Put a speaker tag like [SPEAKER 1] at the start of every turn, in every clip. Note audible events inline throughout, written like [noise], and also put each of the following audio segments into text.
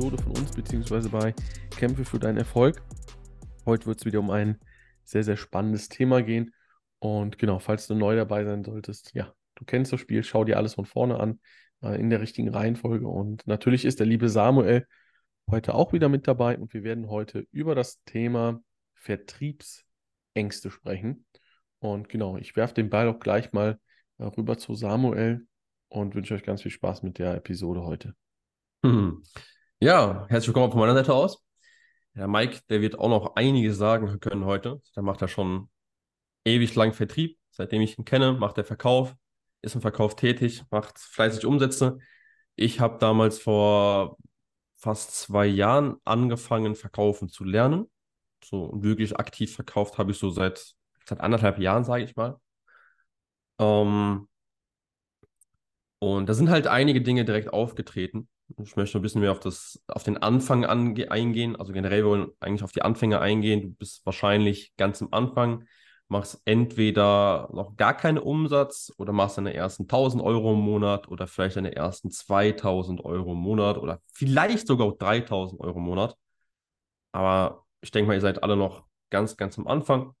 [SPEAKER 1] Episode von uns, beziehungsweise bei Kämpfe für deinen Erfolg. Heute wird es wieder um ein sehr, sehr spannendes Thema gehen. Und genau, falls du neu dabei sein solltest, ja, du kennst das Spiel, schau dir alles von vorne an, äh, in der richtigen Reihenfolge. Und natürlich ist der liebe Samuel heute auch wieder mit dabei und wir werden heute über das Thema Vertriebsängste sprechen. Und genau, ich werfe den Ball auch gleich mal äh, rüber zu Samuel und wünsche euch ganz viel Spaß mit der Episode heute.
[SPEAKER 2] Hm. Ja, herzlich willkommen von meiner Seite aus. Der Mike, der wird auch noch einiges sagen können heute. Der macht ja schon ewig lang Vertrieb. Seitdem ich ihn kenne, macht er Verkauf, ist im Verkauf tätig, macht fleißig Umsätze. Ich habe damals vor fast zwei Jahren angefangen, verkaufen zu lernen. So wirklich aktiv verkauft habe ich so seit, seit anderthalb Jahren, sage ich mal. Ähm, und da sind halt einige Dinge direkt aufgetreten. Ich möchte ein bisschen mehr auf, das, auf den Anfang eingehen. Also generell wollen wir eigentlich auf die Anfänge eingehen. Du bist wahrscheinlich ganz am Anfang, machst entweder noch gar keinen Umsatz oder machst deine ersten 1000 Euro im Monat oder vielleicht deine ersten 2000 Euro im Monat oder vielleicht sogar 3000 Euro im Monat. Aber ich denke mal, ihr seid alle noch ganz, ganz am Anfang.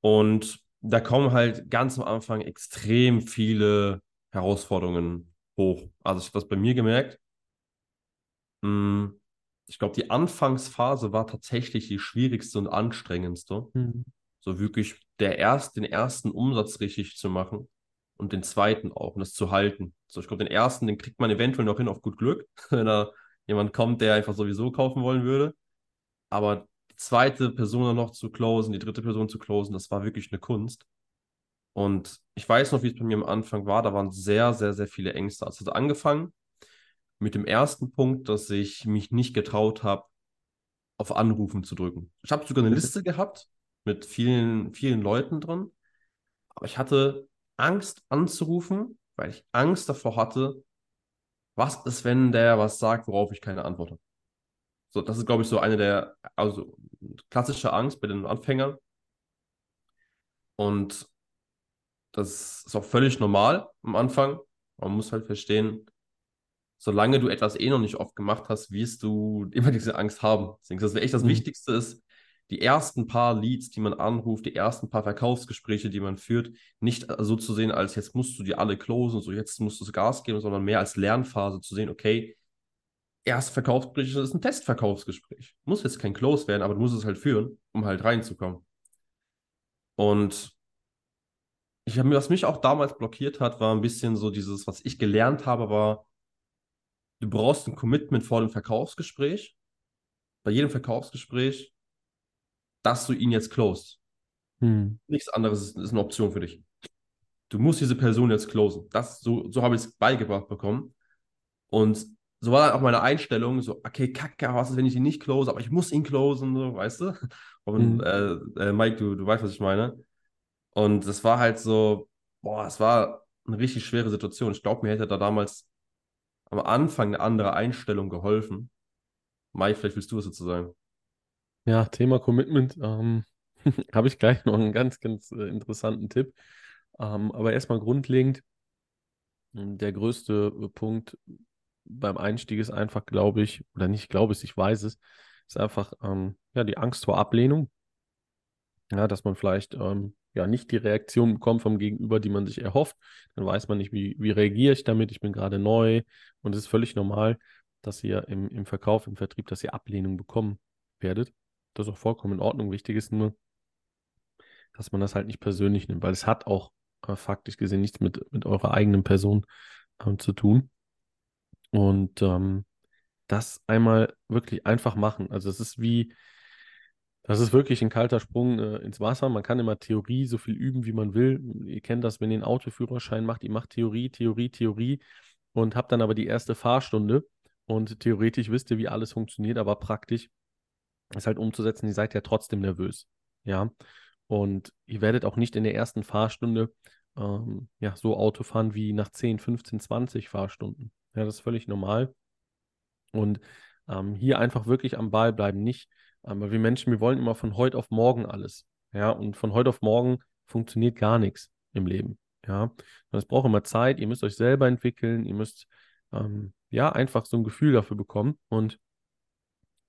[SPEAKER 2] Und da kommen halt ganz am Anfang extrem viele Herausforderungen hoch. Also ich habe das bei mir gemerkt. Hm, ich glaube, die Anfangsphase war tatsächlich die schwierigste und anstrengendste. Mhm. So wirklich der erst, den ersten Umsatz richtig zu machen und den zweiten auch und das zu halten. So, ich glaube, den ersten, den kriegt man eventuell noch hin auf gut Glück, [laughs] wenn da jemand kommt, der einfach sowieso kaufen wollen würde. Aber die zweite Person noch zu closen, die dritte Person zu closen, das war wirklich eine Kunst. Und ich weiß noch, wie es bei mir am Anfang war. Da waren sehr, sehr, sehr viele Ängste. Also hat angefangen mit dem ersten Punkt, dass ich mich nicht getraut habe, auf Anrufen zu drücken. Ich habe sogar eine Liste gehabt mit vielen, vielen Leuten drin. Aber ich hatte Angst anzurufen, weil ich Angst davor hatte, was ist, wenn der was sagt, worauf ich keine Antwort habe. So, das ist, glaube ich, so eine der, also klassische Angst bei den Anfängern. Und das ist auch völlig normal am Anfang. Man muss halt verstehen, solange du etwas eh noch nicht oft gemacht hast, wirst du immer [laughs] diese Angst haben. Deswegen, das echt das mhm. Wichtigste ist, die ersten paar Leads, die man anruft, die ersten paar Verkaufsgespräche, die man führt, nicht so zu sehen, als jetzt musst du die alle closen, so jetzt musst du Gas geben, sondern mehr als Lernphase zu sehen, okay, erst Verkaufsgespräch ist ein Testverkaufsgespräch. Muss jetzt kein Close werden, aber du musst es halt führen, um halt reinzukommen. Und ich habe mir, was mich auch damals blockiert hat, war ein bisschen so dieses, was ich gelernt habe, war, du brauchst ein Commitment vor dem Verkaufsgespräch. Bei jedem Verkaufsgespräch, dass du ihn jetzt closed. Hm. Nichts anderes ist, ist, eine Option für dich. Du musst diese Person jetzt closen. Das, so, so habe ich es beigebracht bekommen. Und so war dann auch meine Einstellung, so, okay, kacke, was ist, wenn ich ihn nicht close, aber ich muss ihn closen, so, weißt du? Und hm. äh, äh, Mike, du, du weißt, was ich meine. Und es war halt so, boah, es war eine richtig schwere Situation. Ich glaube, mir hätte da damals am Anfang eine andere Einstellung geholfen. Mai, vielleicht willst du was dazu sagen.
[SPEAKER 1] Ja, Thema Commitment. Ähm, [laughs] Habe ich gleich noch einen ganz, ganz äh, interessanten Tipp. Ähm, aber erstmal grundlegend, hm, der größte äh, Punkt beim Einstieg ist einfach, glaube ich, oder nicht glaube ich, ich weiß es, ist einfach ähm, ja, die Angst vor Ablehnung. Ja, dass man vielleicht ähm, ja nicht die Reaktion bekommt vom Gegenüber, die man sich erhofft, dann weiß man nicht, wie, wie reagiere ich damit, ich bin gerade neu und es ist völlig normal, dass ihr im, im Verkauf, im Vertrieb, dass ihr Ablehnung bekommen werdet. Das ist auch vollkommen in Ordnung. Wichtig ist nur, dass man das halt nicht persönlich nimmt, weil es hat auch äh, faktisch gesehen nichts mit, mit eurer eigenen Person äh, zu tun. Und ähm, das einmal wirklich einfach machen. Also es ist wie, das ist wirklich ein kalter Sprung äh, ins Wasser. Man kann immer Theorie so viel üben, wie man will. Ihr kennt das, wenn ihr einen Autoführerschein macht, ihr macht Theorie, Theorie, Theorie und habt dann aber die erste Fahrstunde und theoretisch wisst ihr, wie alles funktioniert, aber praktisch ist halt umzusetzen, ihr seid ja trotzdem nervös. Ja. Und ihr werdet auch nicht in der ersten Fahrstunde ähm, ja, so Auto fahren wie nach 10, 15, 20 Fahrstunden. Ja, das ist völlig normal. Und ähm, hier einfach wirklich am Ball bleiben, nicht aber wir Menschen, wir wollen immer von heute auf morgen alles. Ja, und von heute auf morgen funktioniert gar nichts im Leben. Ja, es braucht immer Zeit. Ihr müsst euch selber entwickeln. Ihr müsst ähm, ja einfach so ein Gefühl dafür bekommen. Und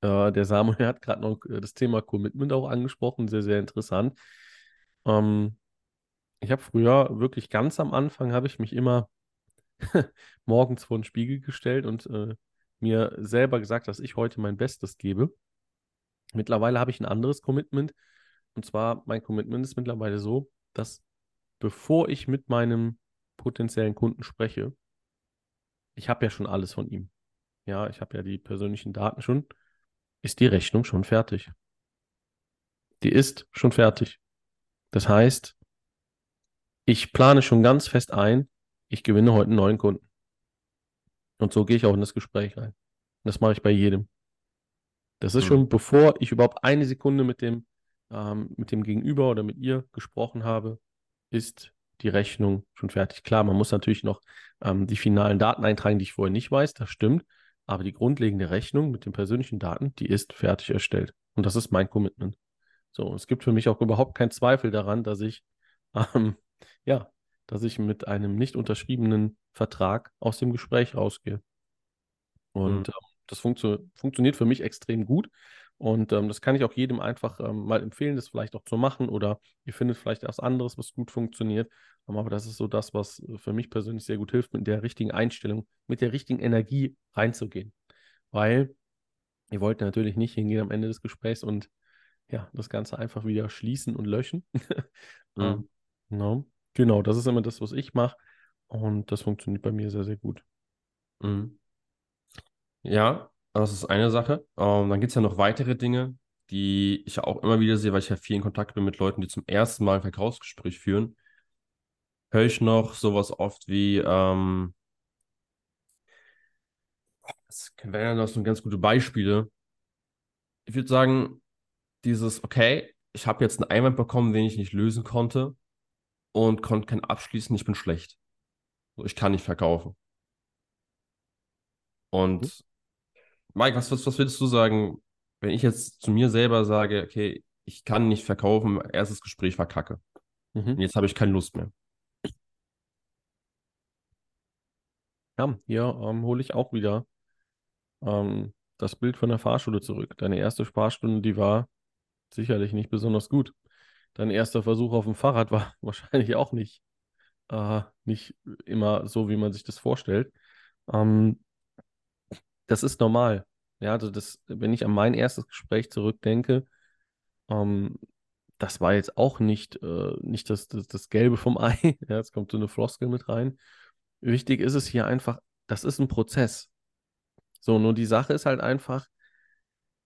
[SPEAKER 1] Äh, der Samuel [laughs] hat gerade noch äh, das Thema Commitment auch angesprochen, sehr, sehr interessant. Ähm, ich habe früher wirklich ganz am Anfang habe ich mich immer [laughs] morgens vor den Spiegel gestellt und äh, mir selber gesagt, dass ich heute mein Bestes gebe. Mittlerweile habe ich ein anderes Commitment. Und zwar, mein Commitment ist mittlerweile so, dass bevor ich mit meinem potenziellen Kunden spreche, ich habe ja schon alles von ihm. Ja, ich habe ja die persönlichen Daten schon. Ist die Rechnung schon fertig? Die ist schon fertig. Das heißt, ich plane schon ganz fest ein, ich gewinne heute einen neuen Kunden. Und so gehe ich auch in das Gespräch rein. Das mache ich bei jedem. Das ist mhm. schon, bevor ich überhaupt eine Sekunde mit dem, ähm, mit dem Gegenüber oder mit ihr gesprochen habe, ist die Rechnung schon fertig. Klar, man muss natürlich noch ähm, die finalen Daten eintragen, die ich vorher nicht weiß, das stimmt. Aber die grundlegende Rechnung mit den persönlichen Daten, die ist fertig erstellt. Und das ist mein Commitment. So, es gibt für mich auch überhaupt keinen Zweifel daran, dass ich, [laughs] ähm, ja, dass ich mit einem nicht unterschriebenen Vertrag aus dem Gespräch rausgehe. Und mhm. Das funktio funktioniert für mich extrem gut. Und ähm, das kann ich auch jedem einfach ähm, mal empfehlen, das vielleicht auch zu machen. Oder ihr findet vielleicht etwas anderes, was gut funktioniert. Ähm, aber das ist so das, was für mich persönlich sehr gut hilft, mit der richtigen Einstellung, mit der richtigen Energie reinzugehen. Weil ihr wollt natürlich nicht hingehen am Ende des Gesprächs und ja, das Ganze einfach wieder schließen und löschen. mhm. no. Genau. genau, das ist immer das, was ich mache. Und das funktioniert bei mir sehr, sehr gut.
[SPEAKER 2] Mhm. Ja, das ist eine Sache. Ähm, dann gibt es ja noch weitere Dinge, die ich ja auch immer wieder sehe, weil ich ja viel in Kontakt bin mit Leuten, die zum ersten Mal ein Verkaufsgespräch führen. Höre ich noch sowas oft wie, ähm, das wären noch so ganz gute Beispiele. Ich würde sagen, dieses, okay, ich habe jetzt einen Einwand bekommen, den ich nicht lösen konnte und konnte keinen abschließen, ich bin schlecht. Ich kann nicht verkaufen. Und mhm. Mike, was, was, was würdest du sagen, wenn ich jetzt zu mir selber sage, okay, ich kann nicht verkaufen, erstes Gespräch war kacke. Mhm. Und jetzt habe ich keine Lust mehr.
[SPEAKER 1] Ja, hier ähm, hole ich auch wieder ähm, das Bild von der Fahrschule zurück. Deine erste Fahrstunde, die war sicherlich nicht besonders gut. Dein erster Versuch auf dem Fahrrad war [laughs] wahrscheinlich auch nicht, äh, nicht immer so, wie man sich das vorstellt. Ähm, das ist normal. Ja, also das, wenn ich an mein erstes Gespräch zurückdenke, ähm, das war jetzt auch nicht, äh, nicht das, das, das Gelbe vom [laughs] Ei. Ja, jetzt kommt so eine Floskel mit rein. Wichtig ist es hier einfach, das ist ein Prozess. So, nur die Sache ist halt einfach,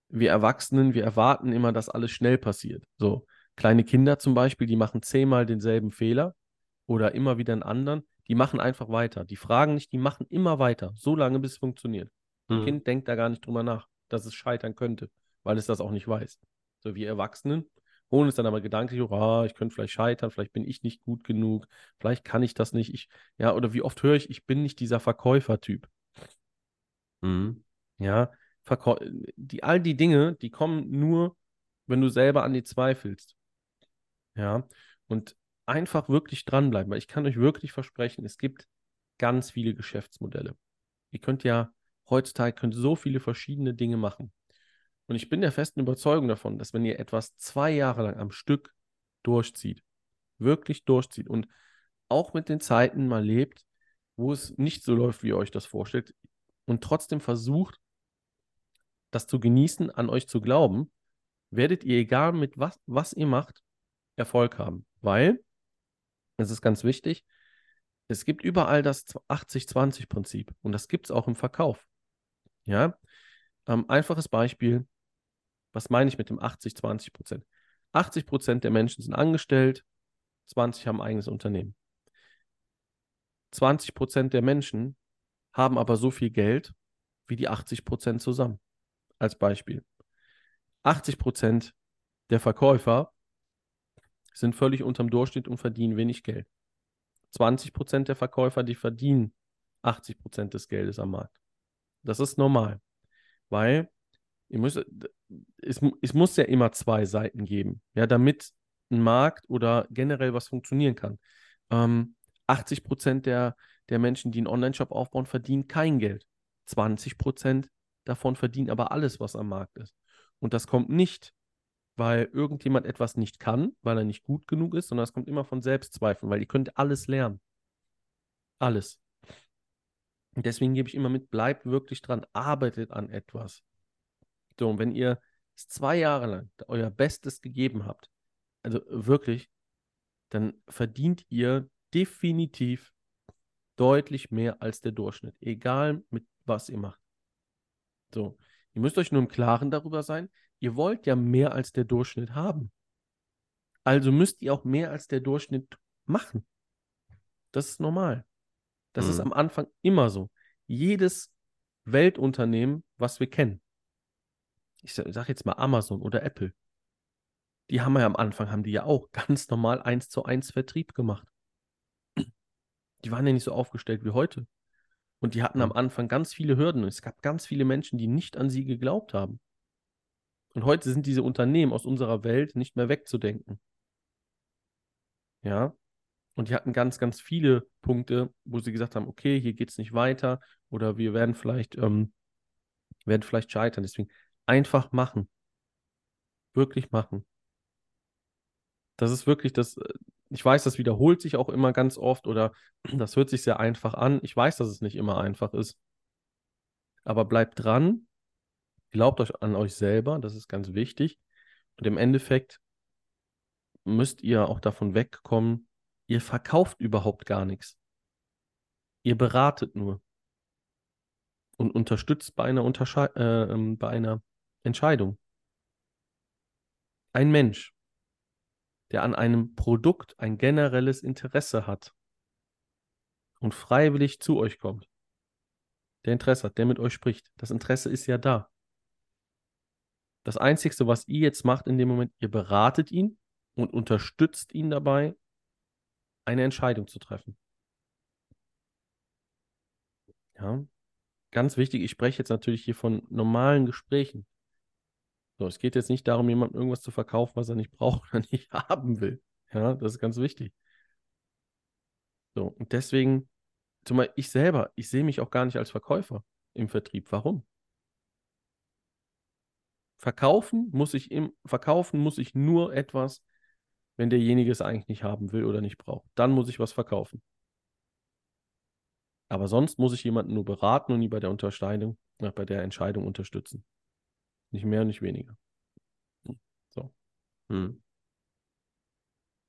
[SPEAKER 1] wir Erwachsenen, wir erwarten immer, dass alles schnell passiert. So, kleine Kinder zum Beispiel, die machen zehnmal denselben Fehler oder immer wieder einen anderen, die machen einfach weiter. Die fragen nicht, die machen immer weiter, so lange bis es funktioniert. Ein mhm. Kind denkt da gar nicht drüber nach, dass es scheitern könnte, weil es das auch nicht weiß. So wie Erwachsenen holen es dann aber gedanklich, oh, ich könnte vielleicht scheitern, vielleicht bin ich nicht gut genug, vielleicht kann ich das nicht. Ich, ja, oder wie oft höre ich, ich bin nicht dieser Verkäufertyp. Mhm. Ja, Verkäu die, all die Dinge, die kommen nur, wenn du selber an die zweifelst. Ja, und einfach wirklich dranbleiben, weil ich kann euch wirklich versprechen, es gibt ganz viele Geschäftsmodelle. Ihr könnt ja heutzutage könnt so viele verschiedene Dinge machen. Und ich bin der festen Überzeugung davon, dass wenn ihr etwas zwei Jahre lang am Stück durchzieht, wirklich durchzieht und auch mit den Zeiten mal lebt, wo es nicht so läuft, wie ihr euch das vorstellt, und trotzdem versucht, das zu genießen, an euch zu glauben, werdet ihr, egal mit was, was ihr macht, Erfolg haben. Weil, es ist ganz wichtig, es gibt überall das 80-20-Prinzip und das gibt es auch im Verkauf. Ja, ähm, einfaches Beispiel. Was meine ich mit dem 80-20 Prozent? 80 Prozent der Menschen sind angestellt, 20 haben ein eigenes Unternehmen. 20 Prozent der Menschen haben aber so viel Geld wie die 80 Prozent zusammen. Als Beispiel. 80 Prozent der Verkäufer sind völlig unterm Durchschnitt und verdienen wenig Geld. 20 Prozent der Verkäufer, die verdienen 80 Prozent des Geldes am Markt. Das ist normal, weil müsst, es, es muss ja immer zwei Seiten geben, ja, damit ein Markt oder generell was funktionieren kann. Ähm, 80 Prozent der, der Menschen, die einen Online-Shop aufbauen, verdienen kein Geld. 20 Prozent davon verdienen aber alles, was am Markt ist. Und das kommt nicht, weil irgendjemand etwas nicht kann, weil er nicht gut genug ist, sondern es kommt immer von Selbstzweifeln, weil ihr könnt alles lernen. Alles. Deswegen gebe ich immer mit, bleibt wirklich dran, arbeitet an etwas. So, und wenn ihr zwei Jahre lang euer Bestes gegeben habt, also wirklich, dann verdient ihr definitiv deutlich mehr als der Durchschnitt, egal mit was ihr macht. So, ihr müsst euch nur im Klaren darüber sein, ihr wollt ja mehr als der Durchschnitt haben. Also müsst ihr auch mehr als der Durchschnitt machen. Das ist normal. Das mhm. ist am Anfang immer so. Jedes Weltunternehmen, was wir kennen, ich sage jetzt mal Amazon oder Apple, die haben ja am Anfang, haben die ja auch [laughs] ganz normal eins zu eins Vertrieb gemacht. Die waren ja nicht so aufgestellt wie heute. Und die hatten am Anfang ganz viele Hürden. Es gab ganz viele Menschen, die nicht an sie geglaubt haben. Und heute sind diese Unternehmen aus unserer Welt nicht mehr wegzudenken. Ja. Und die hatten ganz, ganz viele Punkte, wo sie gesagt haben, okay, hier geht es nicht weiter oder wir werden vielleicht, ähm, werden vielleicht scheitern. Deswegen einfach machen. Wirklich machen. Das ist wirklich das, äh, ich weiß, das wiederholt sich auch immer ganz oft oder [clears throat] das hört sich sehr einfach an. Ich weiß, dass es nicht immer einfach ist. Aber bleibt dran, glaubt euch an euch selber, das ist ganz wichtig. Und im Endeffekt müsst ihr auch davon wegkommen, ihr verkauft überhaupt gar nichts. Ihr beratet nur und unterstützt bei einer, äh, ähm, bei einer Entscheidung. Ein Mensch, der an einem Produkt ein generelles Interesse hat und freiwillig zu euch kommt, der Interesse hat, der mit euch spricht, das Interesse ist ja da. Das Einzige, was ihr jetzt macht in dem Moment, ihr beratet ihn und unterstützt ihn dabei, eine Entscheidung zu treffen. Ja, ganz wichtig, ich spreche jetzt natürlich hier von normalen Gesprächen. So, es geht jetzt nicht darum, jemandem irgendwas zu verkaufen, was er nicht [laughs] braucht oder nicht haben will. Ja, das ist ganz wichtig. So, und deswegen, zumal ich selber, ich sehe mich auch gar nicht als Verkäufer im Vertrieb. Warum? Verkaufen muss ich im, verkaufen muss ich nur etwas, wenn derjenige es eigentlich nicht haben will oder nicht braucht. Dann muss ich was verkaufen. Aber sonst muss ich jemanden nur beraten und ihn bei der Unterscheidung, äh, bei der Entscheidung unterstützen. Nicht mehr und nicht weniger. So. Hm.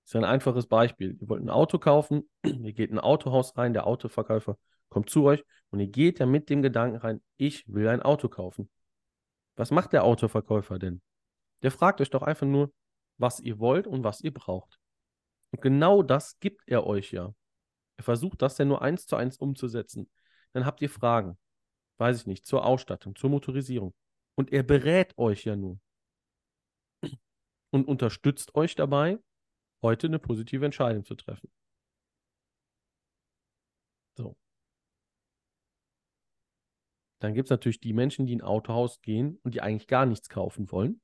[SPEAKER 1] Das ist ein einfaches Beispiel. Ihr wollt ein Auto kaufen, [clears throat] ihr geht in ein Autohaus rein, der Autoverkäufer kommt zu euch und ihr geht ja mit dem Gedanken rein, ich will ein Auto kaufen. Was macht der Autoverkäufer denn? Der fragt euch doch einfach nur, was ihr wollt und was ihr braucht. Und genau das gibt er euch ja. Er versucht das ja nur eins zu eins umzusetzen. Dann habt ihr Fragen, weiß ich nicht, zur Ausstattung, zur Motorisierung. Und er berät euch ja nur. Und unterstützt euch dabei, heute eine positive Entscheidung zu treffen. So. Dann gibt es natürlich die Menschen, die in ein Autohaus gehen und die eigentlich gar nichts kaufen wollen,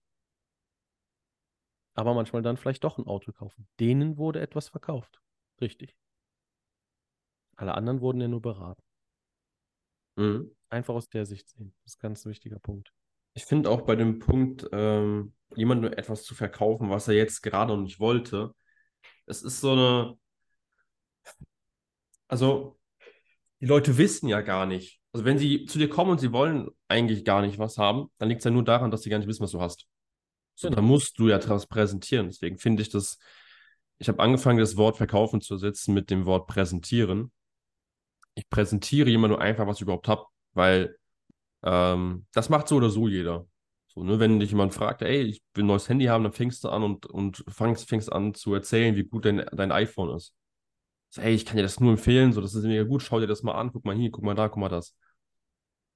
[SPEAKER 1] aber manchmal dann vielleicht doch ein Auto kaufen. Denen wurde etwas verkauft. Richtig. Alle anderen wurden ja nur beraten. Mhm. Einfach aus der Sicht sehen. Das ist ein ganz wichtiger Punkt.
[SPEAKER 2] Ich finde auch bei dem Punkt, ähm, jemandem etwas zu verkaufen, was er jetzt gerade noch nicht wollte, es ist so eine. Also, die Leute wissen ja gar nicht. Also, wenn sie zu dir kommen und sie wollen eigentlich gar nicht was haben, dann liegt es ja nur daran, dass sie gar nicht wissen, was du hast. Genau. Da musst du ja etwas präsentieren. Deswegen finde ich das. Ich habe angefangen, das Wort verkaufen zu setzen mit dem Wort präsentieren. Ich präsentiere jemand nur einfach, was ich überhaupt habe, weil ähm, das macht so oder so jeder. So, ne, wenn dich jemand fragt, ey, ich will ein neues Handy haben, dann fängst du an und, und fängst, fängst an zu erzählen, wie gut dein, dein iPhone ist. So, ey, ich kann dir das nur empfehlen, so, das ist mega gut, schau dir das mal an, guck mal hier, guck mal da, guck mal das.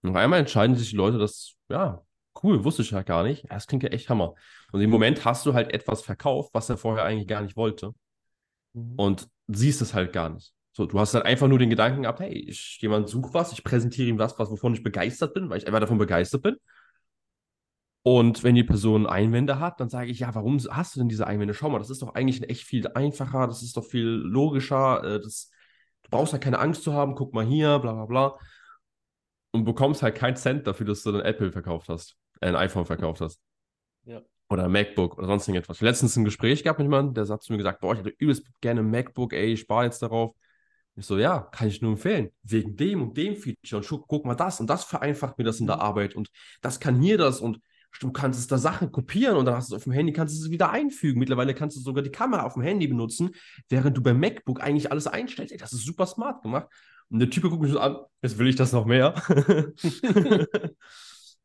[SPEAKER 2] Und auf einmal entscheiden sich die Leute, das, ja, cool, wusste ich ja gar nicht. Das klingt ja echt Hammer. Und im Moment hast du halt etwas verkauft, was er vorher eigentlich gar nicht wollte. Mhm. Und siehst es halt gar nicht. So, du hast halt einfach nur den Gedanken gehabt, hey, ich, jemand sucht was, ich präsentiere ihm was, was, wovon ich begeistert bin, weil ich einfach davon begeistert bin. Und wenn die Person Einwände hat, dann sage ich, ja, warum hast du denn diese Einwände? Schau mal, das ist doch eigentlich echt viel einfacher, das ist doch viel logischer, äh, das, du brauchst ja keine Angst zu haben, guck mal hier, bla bla bla. und bekommst halt keinen Cent dafür, dass du ein Apple verkauft hast, ein iPhone verkauft hast.
[SPEAKER 1] Ja.
[SPEAKER 2] Oder ein MacBook oder sonst irgendetwas. Letztens ein Gespräch gehabt mit jemandem, der hat zu mir gesagt, boah, ich hätte übelst gerne ein MacBook, ey, ich spare jetzt darauf. Ich so, ja, kann ich nur empfehlen. Wegen dem und dem Feature. Und guck, guck mal das und das vereinfacht mir das in der Arbeit. Und das kann hier das und du kannst es da Sachen kopieren und dann hast du es auf dem Handy, kannst du es wieder einfügen. Mittlerweile kannst du sogar die Kamera auf dem Handy benutzen, während du beim MacBook eigentlich alles einstellst. Ey, das ist super smart gemacht. Und der Typ guckt mich so an, jetzt will ich das noch mehr. [laughs] [laughs]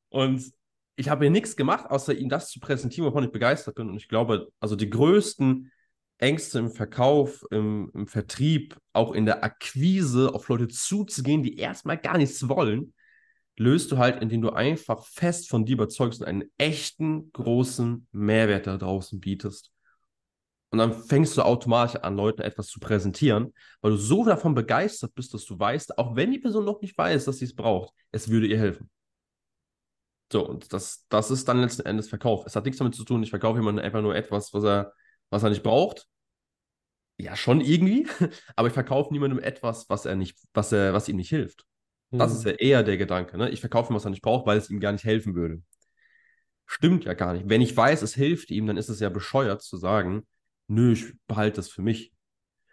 [SPEAKER 2] und ich habe hier nichts gemacht, außer ihm das zu präsentieren, wovon ich begeistert bin. Und ich glaube, also die größten Ängste im Verkauf, im, im Vertrieb, auch in der Akquise auf Leute zuzugehen, die erstmal gar nichts wollen, löst du halt, indem du einfach fest von dir überzeugst und einen echten großen Mehrwert da draußen bietest. Und dann fängst du automatisch an, Leuten etwas zu präsentieren, weil du so davon begeistert bist, dass du weißt, auch wenn die Person noch nicht weiß, dass sie es braucht, es würde ihr helfen. So, und das, das ist dann letzten Endes Verkauf. Es hat nichts damit zu tun, ich verkaufe jemandem einfach nur etwas, was er, was er nicht braucht. Ja, schon irgendwie, [laughs] aber ich verkaufe niemandem etwas, was er nicht, was er, was ihm nicht hilft. Das ist
[SPEAKER 1] Mhm.
[SPEAKER 2] ja eher der Gedanke. Ne? Ich verkaufe ihm, was er nicht braucht, weil es ihm gar nicht helfen würde. Stimmt ja gar nicht. Wenn ich weiß, es hilft ihm, dann ist es ja bescheuert zu sagen, nö, ich behalte das für mich.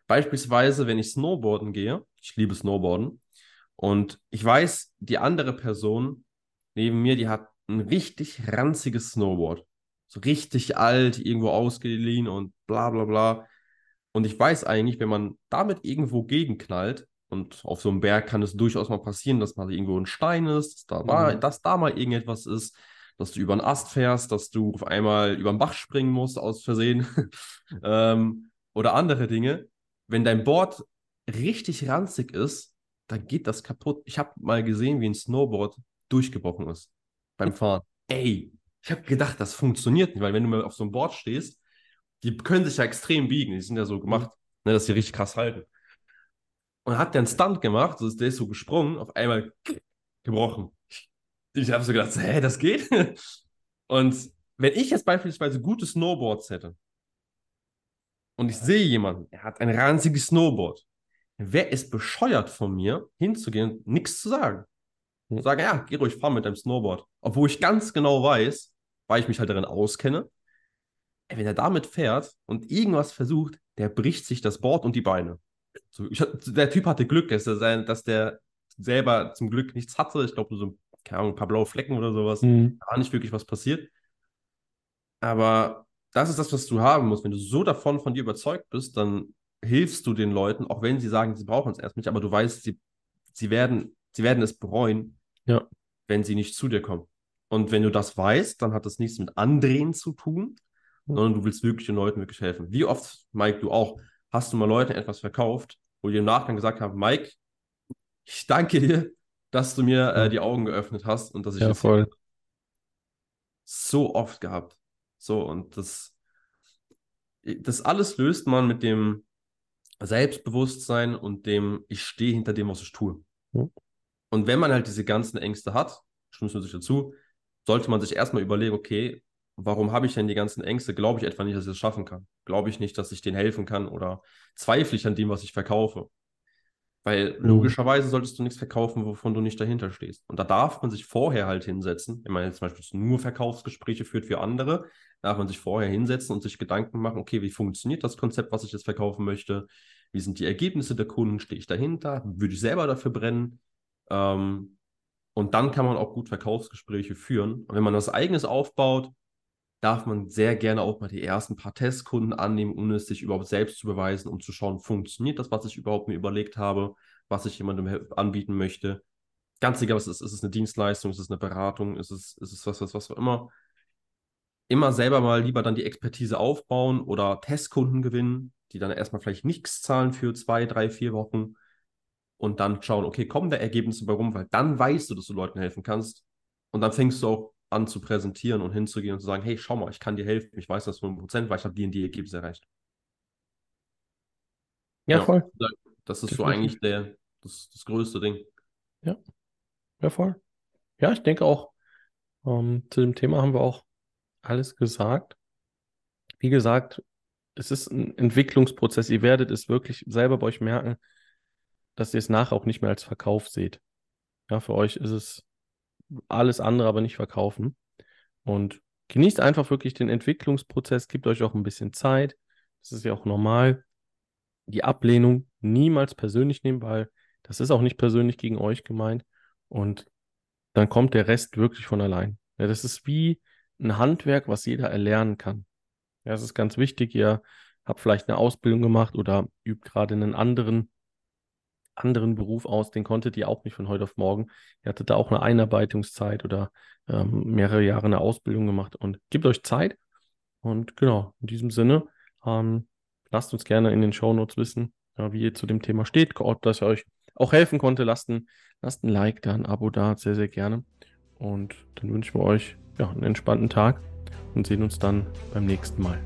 [SPEAKER 2] Beispielsweise, wenn ich Snowboarden gehe, ich liebe Snowboarden, und ich weiß, die andere Person neben mir, die hat ein richtig ranziges Snowboard. So richtig alt, irgendwo ausgeliehen und bla bla bla. Und ich weiß eigentlich, wenn man damit irgendwo gegenknallt, und auf so einem Berg kann es durchaus mal passieren, dass mal irgendwo ein Stein ist, dass da, mal,
[SPEAKER 1] Mhm.
[SPEAKER 2] dass da mal irgendetwas ist, dass du über einen Ast fährst, dass du auf einmal über den Bach springen musst aus Versehen [laughs] ähm, oder andere Dinge. Wenn dein Board richtig ranzig ist, dann geht das kaputt. Ich habe mal gesehen, wie ein Snowboard durchgebrochen ist beim Fahren. Ey, ich habe gedacht, das funktioniert nicht, weil wenn du mal auf so einem Board stehst, die können sich ja extrem biegen. Die sind ja so gemacht, ne, dass sie richtig krass halten. Und hat der einen Stunt gemacht, so ist der ist so gesprungen, auf einmal gebrochen. Ich, ich habe so gedacht, hä, das geht? [laughs] Und wenn ich jetzt beispielsweise gute Snowboards hätte und ich sehe jemanden, er hat ein ranziges Snowboard, wäre es bescheuert von mir, hinzugehen und nichts zu sagen.
[SPEAKER 1] Hm.
[SPEAKER 2] Sagen, ja, geh ruhig fahren mit deinem Snowboard. Obwohl ich ganz genau weiß, weil ich mich halt darin auskenne, wenn er damit fährt und irgendwas versucht, der bricht sich das Board und die Beine. So, ich, der Typ hatte Glück, dass, er sein, dass der selber zum Glück nichts hatte. Ich glaube, so keine Ahnung, ein paar blaue Flecken oder sowas.
[SPEAKER 1] Mhm.
[SPEAKER 2] Da war nicht wirklich was passiert. Aber das ist das, was du haben musst. Wenn du so davon von dir überzeugt bist, dann hilfst du den Leuten, auch wenn sie sagen, sie brauchen es erst nicht, aber du weißt, sie, sie, werden, sie werden es bereuen,
[SPEAKER 1] Ja.
[SPEAKER 2] wenn sie nicht zu dir kommen. Und wenn du das weißt, dann hat das nichts mit Andrehen zu tun, sondern du willst wirklich den Leuten wirklich helfen. Wie oft, Mike, du auch, hast du mal Leuten etwas verkauft, wo die im Nachgang gesagt haben, Mike, ich danke dir, dass du mir äh, die Augen geöffnet hast und dass ich
[SPEAKER 1] Ja,
[SPEAKER 2] hier
[SPEAKER 1] voll.
[SPEAKER 2] so oft gehabt. So, und das, das alles löst man mit dem Selbstbewusstsein und dem, ich stehe hinter dem, was ich tue. Und wenn man halt diese ganzen Ängste hat, stimmst du sich dazu, sollte man sich erstmal überlegen, okay, warum habe ich denn die ganzen Ängste? Glaube ich etwa nicht, dass ich das schaffen kann? Glaube ich nicht, dass ich denen helfen kann? Oder zweifle ich an dem, was ich verkaufe? Weil
[SPEAKER 1] Mhm.
[SPEAKER 2] logischerweise solltest du nichts verkaufen, wovon du nicht dahinter stehst. Und da darf man sich vorher halt hinsetzen. Wenn man jetzt zum Beispiel nur Verkaufsgespräche führt für andere, darf man sich vorher hinsetzen und sich Gedanken machen, okay, wie funktioniert das Konzept, was ich jetzt verkaufen möchte? Wie sind die Ergebnisse der Kunden? Stehe ich dahinter? Würde ich selber dafür brennen? Ähm, und dann kann man auch gut Verkaufsgespräche führen. Und wenn man was eigenes aufbaut, darf man sehr gerne auch mal die ersten paar Testkunden annehmen, um es sich überhaupt selbst zu beweisen, um zu schauen, funktioniert das, was ich überhaupt mir überlegt habe, was ich jemandem anbieten möchte. Ganz egal, was es ist. Ist es eine Dienstleistung? Ist es eine Beratung? Ist es, ist es was, was, was auch immer? Immer selber mal lieber dann die Expertise aufbauen oder Testkunden gewinnen, die dann erstmal vielleicht nichts zahlen für zwei, drei, vier Wochen und dann schauen, okay, kommen da Ergebnisse bei rum, weil dann weißt du, dass du Leuten helfen kannst und dann fängst du auch an zu präsentieren und hinzugehen und zu sagen, hey, schau mal, ich kann dir helfen, ich weiß das 100%, weil ich habe die und die Ergebnisse erreicht.
[SPEAKER 1] Ja,
[SPEAKER 2] Ja.
[SPEAKER 1] voll.
[SPEAKER 2] Das ist so
[SPEAKER 1] Definitiv.
[SPEAKER 2] eigentlich der, das, das größte Ding.
[SPEAKER 1] Ja, voll. Ja, ich denke auch, ähm, zu dem Thema haben wir auch alles gesagt. Wie gesagt, es ist ein Entwicklungsprozess. Ihr werdet es wirklich selber bei euch merken, dass ihr es nachher auch nicht mehr als Verkauf seht. Ja, für euch ist es alles andere, aber nicht verkaufen. Und genießt einfach wirklich den Entwicklungsprozess, gebt euch auch ein bisschen Zeit. Das ist ja auch normal. Die Ablehnung niemals persönlich nehmen, weil das ist auch nicht persönlich gegen euch gemeint. Und dann kommt der Rest wirklich von allein. Ja, das ist wie ein Handwerk, was jeder erlernen kann. Ja, es ist ganz wichtig. Ihr habt vielleicht eine Ausbildung gemacht oder übt gerade einen anderen, anderen Beruf aus. Den konntet ihr auch nicht von heute auf morgen. Ihr hattet da auch eine Einarbeitungszeit oder ähm, mehrere Jahre eine Ausbildung gemacht und gebt euch Zeit. Und genau, in diesem Sinne, ähm, lasst uns gerne in den Shownotes wissen, ja, wie ihr zu dem Thema steht, ob das euch auch helfen konnte. Lasst ein, lasst ein Like da, ein Abo da, sehr, sehr gerne. Und dann wünschen wir euch ja, einen entspannten Tag und sehen uns dann beim nächsten Mal.